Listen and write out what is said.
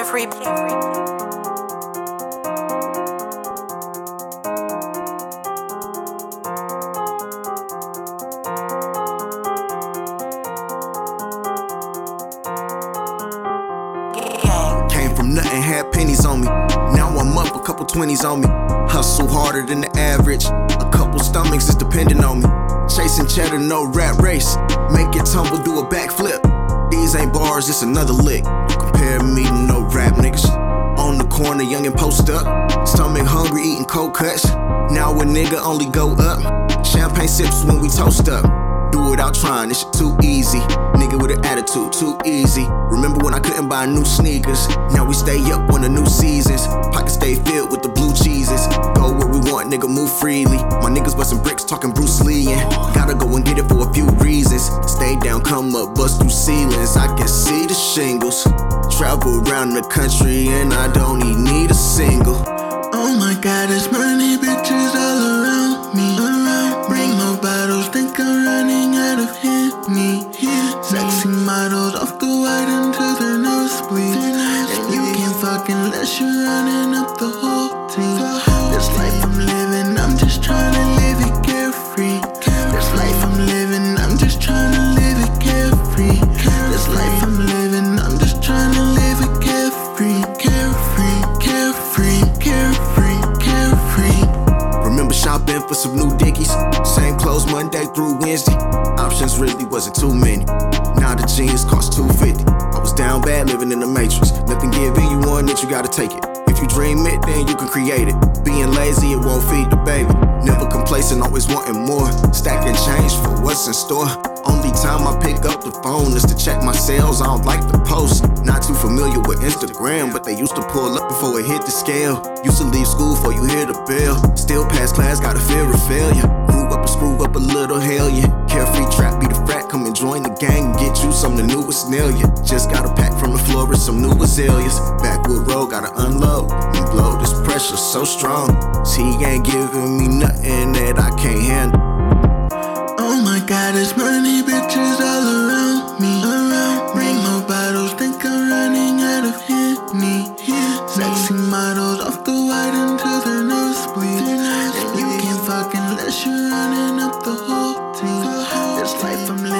Came from nothing, had pennies on me. Now I'm up, a couple 20s on me. Hustle harder than the average. A couple stomachs is depending on me. Chasing cheddar, no rat race. Make it tumble, do a backflip. These ain't bars, it's another lick. Compare me to no rap niggas. On the corner, young and post up. Stomach hungry, eating cold cuts. Now a nigga only go up. Champagne sips when we toast up. Do it without trying, this shit too easy. Nigga with an attitude, too easy. Remember when I couldn't buy new sneakers? Now we stay up on the new seasons. Pockets stay filled with the blue cheeses. Nigga, move freely. My niggas bustin' bricks, talking Bruce Lee. And gotta go and get it for a few reasons. Stay down, come up, bust through ceilings. I can see the shingles. Travel around the country and I don't even need a single. Oh my god, there's money bitches all around me. Around Bring more bottles, think I'm running out of Henny. Sexy models off for some new dickies? Same clothes Monday through Wednesday. Options really wasn't too many. Now the jeans cost 250. I was down bad living in the matrix. Nothing giving you one that you gotta take it. If you dream it, then you can create it. Being lazy, it won't feed the baby. Never complacent, always wanting more. Stacking change for what's in store. Only time I pick up the phone is to check my sales. I don't like the post. Not too familiar with Instagram, but they used to pull up before it hit the scale. Used to leave school before you hear the bell. Still pass class, got a fear of failure. Grew up and screw up a little hell yeah. Carefree trap, be the frat, come and join the gang and get you some the newest nail ya. Just got a pack from the floor florist, some new azaleas. Backwood road, gotta unload and blow. This pressure so strong. See, ain't giving me nothing that I can't handle. Got as money, bitches all around me. Around Bring more bottles, think I'm running out of Henny. Sexy models off the white into the nosebleed. And you can't fuck unless you're running up the whole team. This life I'm living.